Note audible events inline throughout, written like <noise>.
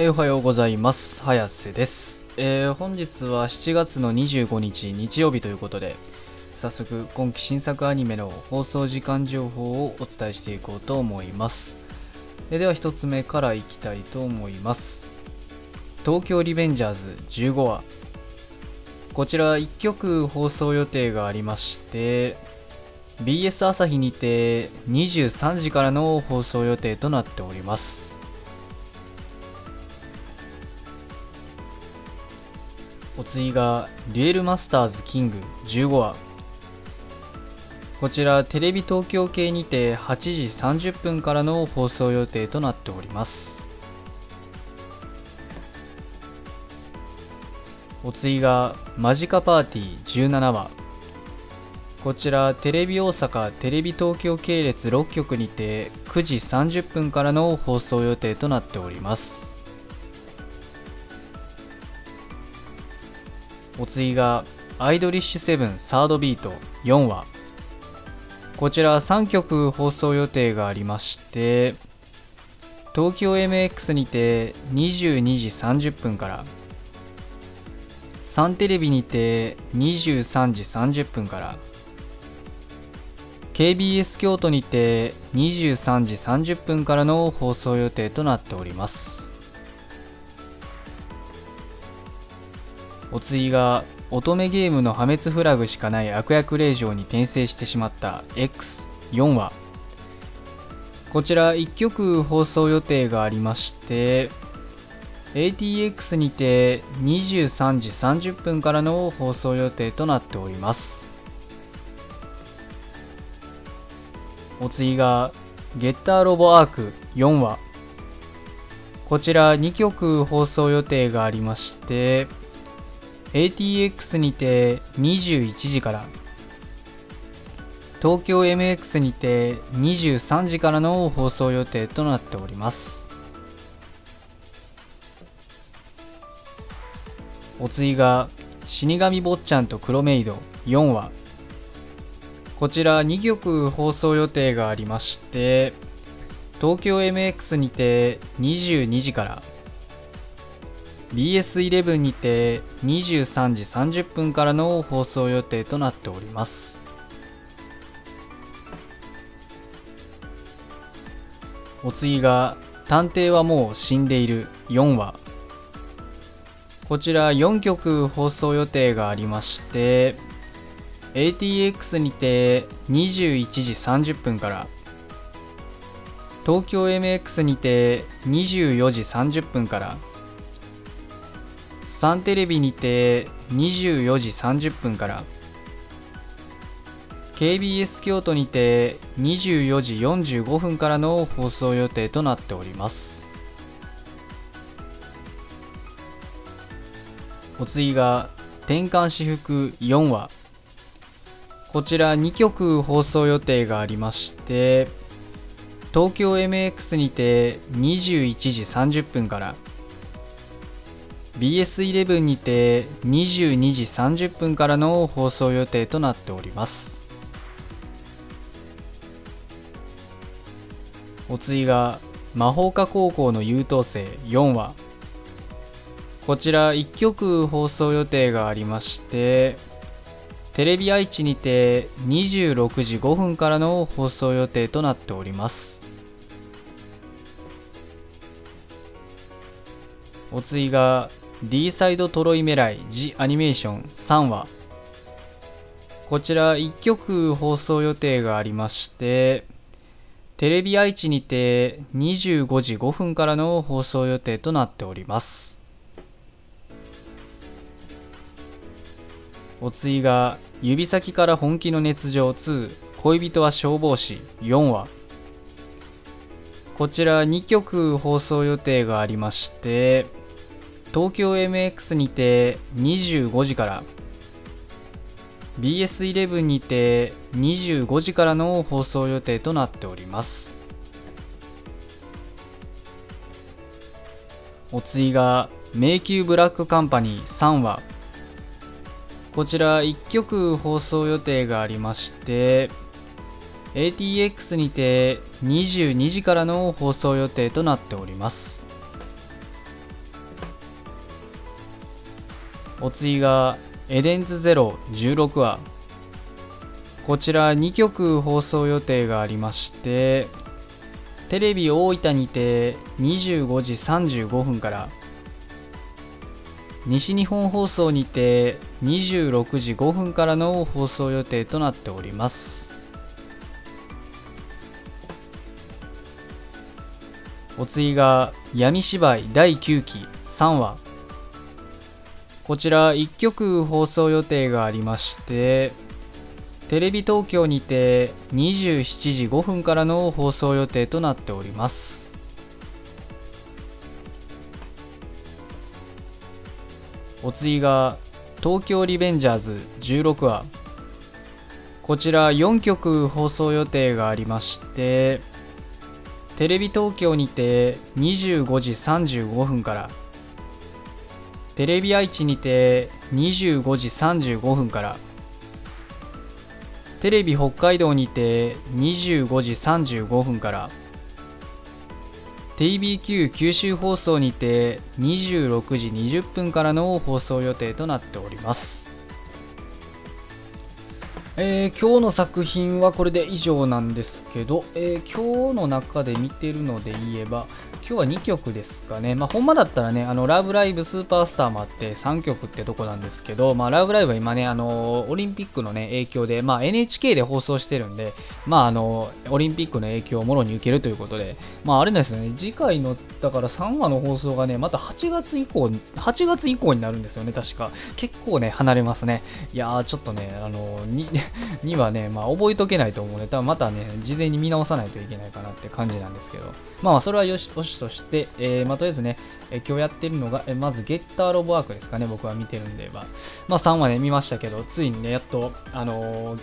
えおはようございます。早瀬です、えー本日は7月の25日日曜日ということで早速今期新作アニメの放送時間情報をお伝えしていこうと思います。では1つ目からいきたいと思います。東京リベンジャーズ15話。こちら1曲放送予定がありまして BS 朝日にて23時からの放送予定となっております。お次がデュエルマスターズキング15話。こちらテレビ東京系にて8時30分からの放送予定となっております。お次がマジカパーティー17話。こちらテレビ大阪テレビ東京系列6局にて9時30分からの放送予定となっております。お次がアイドリッシュセブンサードビート4話。こちら3曲放送予定がありまして東京 MX にて22時30分からサンテレビにて23時30分から KBS 京都にて23時30分からの放送予定となっております。お次が乙女ゲームの破滅フラグしかない悪役令嬢に転生してしまった X4 話。こちら1曲放送予定がありまして ATX にて23時30分からの放送予定となっております。お次がゲッターロボアーク4話。こちら2曲放送予定がありまして ATX にて21時から東京 MX にて23時からの放送予定となっております。お次が死神坊ちゃんと黒メイド。4話こちら2曲放送予定がありまして東京 MX にて22時から BS11 にて23時30分からの放送予定となっております。お次が「探偵はもう死んでいる」4話。こちら4曲放送予定がありまして ATX にて21時30分から東京 MX にて24時30分からサンテレビにて24時30分から KBS 京都にて24時45分からの放送予定となっております。お次が転換私服4話こちら2曲放送予定がありまして東京 MX にて21時30分から BS11 にて22時30分からの放送予定となっております。お次が魔法科高校の優等生4話。こちら1曲放送予定がありましてテレビ愛知にて26時5分からの放送予定となっております。お次が D サイドトロイメライジアニメーション3話こちら1曲放送予定がありましてテレビ愛知にて25時5分からの放送予定となっております。お次が指先から本気の熱情2恋人は消防士4話こちら2曲放送予定がありまして東京 MX にて25時から。BS11 にて25時からの放送予定となっております。お次が迷宮ブラックカンパニー3話こちら1曲放送予定がありまして ATX にて22時からの放送予定となっております。お次がエデンズゼロ16話こちら2曲放送予定がありましてテレビ大分にて25時35分から西日本放送にて26時5分からの放送予定となっております。お次が闇芝居第9期3話。こちら1曲放送予定がありましてテレビ東京にて27時5分からの放送予定となっております。お次が東京リベンジャーズ16話。こちら4曲放送予定がありましてテレビ東京にて25時35分からテレビ愛知にて25時35分から。テレビ北海道にて25時35分から。TBQ 九州放送にて26時20分からの放送予定となっております。えー、今日の作品はこれで以上なんですけど、えー、今日の中で見てるので言えば、今日は2曲ですかね。まあ、ほんまだったらね、あの、ラブライブスーパースターもあって3曲ってとこなんですけど、まあ、ラブライブは今ね、あの、オリンピックのね、影響で、まあ、NHK で放送してるんで、まあ、あの、オリンピックの影響をもろに受けるということで、まあ、あれですね、次回の、だから3話の放送がね、また8月以降、8月以降になるんですよね、確か。結構ね、離れますね。いやー、ちょっとね、あの、に、<laughs> にはね、まあ、覚えとけないと思うので、多分またね、事前に見直さないといけないかなって感じなんですけど、まあ、それはよしよしとして、えー、まあ、とりあえずね、えー、今日やってるのが、えー、まず、ゲッターロボワークですかね、僕は見てるんで、まあ、まあ、3話ね、見ましたけど、ついにね、やっと、あの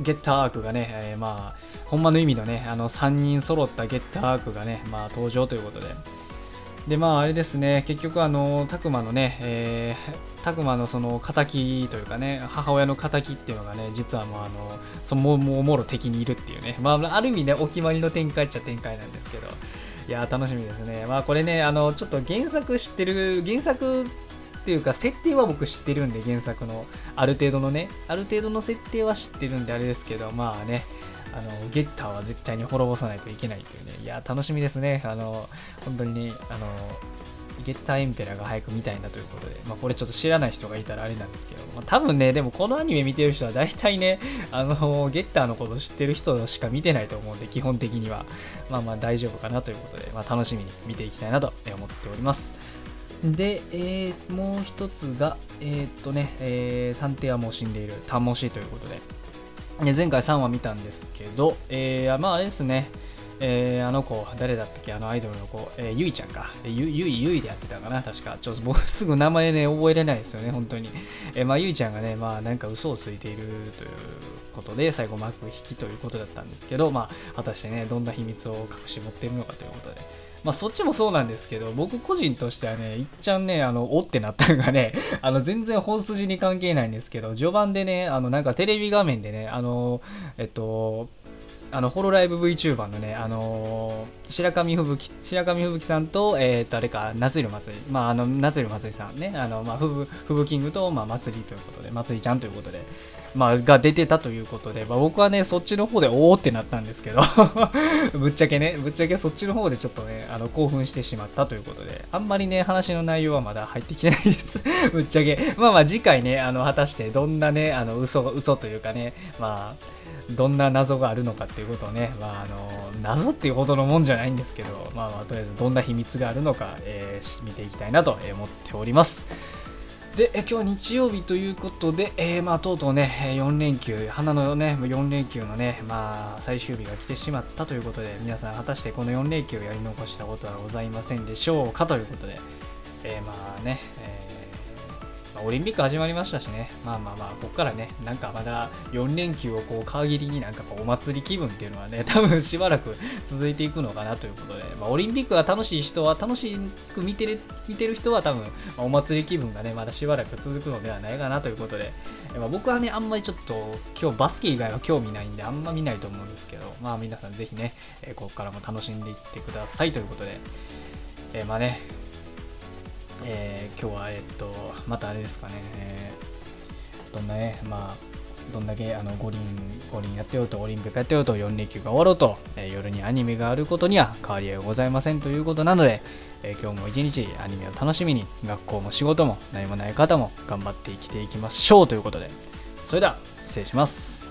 ゲッターアークがね、えまあ、ほんまの意味のね、あの、3人揃ったゲッターアークがね、まあ、登場ということで、でまああれですね結局あの拓磨のね、えー、拓磨のその敵というかね母親の敵っていうのがね実はもうあのそのももろ敵にいるっていうね。まあある意味ねお決まりの展開っちゃ展開なんですけど。いや楽しみですね。まあこれねあのちょっと原作知ってる原作ていうか設定は僕知ってるんで原作の。ある程度のね。ある程度の設定は知ってるんであれですけどまあね。あのゲッターは絶対に滅ぼさないといけないというね。いや楽しみですね。あの本当にねあのゲッターエンペラーが早く見たいんだということで、まあ、これちょっと知らない人がいたらあれなんですけど、まあ、多分ね、でもこのアニメ見てる人は大体ね、<laughs> あの、ゲッターのこと知ってる人しか見てないと思うんで、基本的には、まあまあ大丈夫かなということで、まあ、楽しみに見ていきたいなと思っております。で、えー、もう一つが、えー、っとね、えー、探偵はもう死んでいる、タモシということで、前回3話見たんですけど、えー、まああれですね、えー、あの子、誰だったっけ？あのアイドルの子、えー、ゆいちゃんか。ゆゆい、ゆいでやってたかな？確か。ちょっと僕すぐ名前ね、覚えれないですよね、本当に。えー、まあ、ゆいちゃんがね、まあ、なんか嘘をついているということで、最後幕引きということだったんですけど、まあ、果たしてね、どんな秘密を隠し持っているのかということで。まあそっちもそうなんですけど、僕個人としてはね、いっちゃんね、あの、おってなったのがね、<laughs> あの、全然本筋に関係ないんですけど、序盤でね、あの、なんかテレビ画面でね、あの、えっと、あの、ホロライブ VTuber のね、あのー、白神吹雪、白神吹雪さんと、えー、と、あれか、夏色祭り、まあ、あの、夏色祭りさんね、あの、まあ、ふぶ、ふぶキングと、まあ、祭りということで、祭りちゃんということで、まあ、が出てたということで、まあ、僕はね、そっちの方でおおってなったんですけど <laughs> ぶっちゃけね、ぶっちゃけそっちの方でちょっとね、あの興奮してしまったということで、あんまりね、話の内容はまだ入ってきてないです。<laughs> ぶっちゃけ。まあまあ、次回ね、あの、果たしてどんなね、あの、嘘、嘘というかね、まあ、どんな謎があるのかっていうことをね、まあ、あの、謎っていうほどのもんじゃないんですけど、まあまあ、とりあえずどんな秘密があるのか、えー、見ていきたいなと思っております。で、今日日曜日ということで、えー、まあ、とうとうね、4連休、花のね、4連休のね、まあ、最終日が来てしまったということで、皆さん、果たしてこの4連休をやり残したことはございませんでしょうかということで、えー、まあね、えまあ、オリンピック始まりましたしね、まあまあまあ、ここからね、なんかまだ4連休をこう、皮切りになんかこう、お祭り気分っていうのはね、<laughs> 多分しばらく続いていくのかなということで、まあ、オリンピックが楽しい人は、楽しく見てる、見てる人は多分、ま、お祭り気分がね、まだしばらく続くのではないかなということで、まあ、僕はね、あんまりちょっと、今日バスケ以外は興味ないんで、あんま見ないと思うんですけど、まあ皆さんぜひね、ここからも楽しんでいってくださいということで、えー、まあね、えー今日はえっとまたあれですかね、えーどんなねまあどんだけあの五輪五輪やってようとオリンピックやってようと4連休が終わろうと、えー夜にアニメがあることには変わりはございませんということなので、え今日も一日アニメを楽しみに学校も仕事も何もない方も頑張って生きていきましょうということで。それでは失礼します。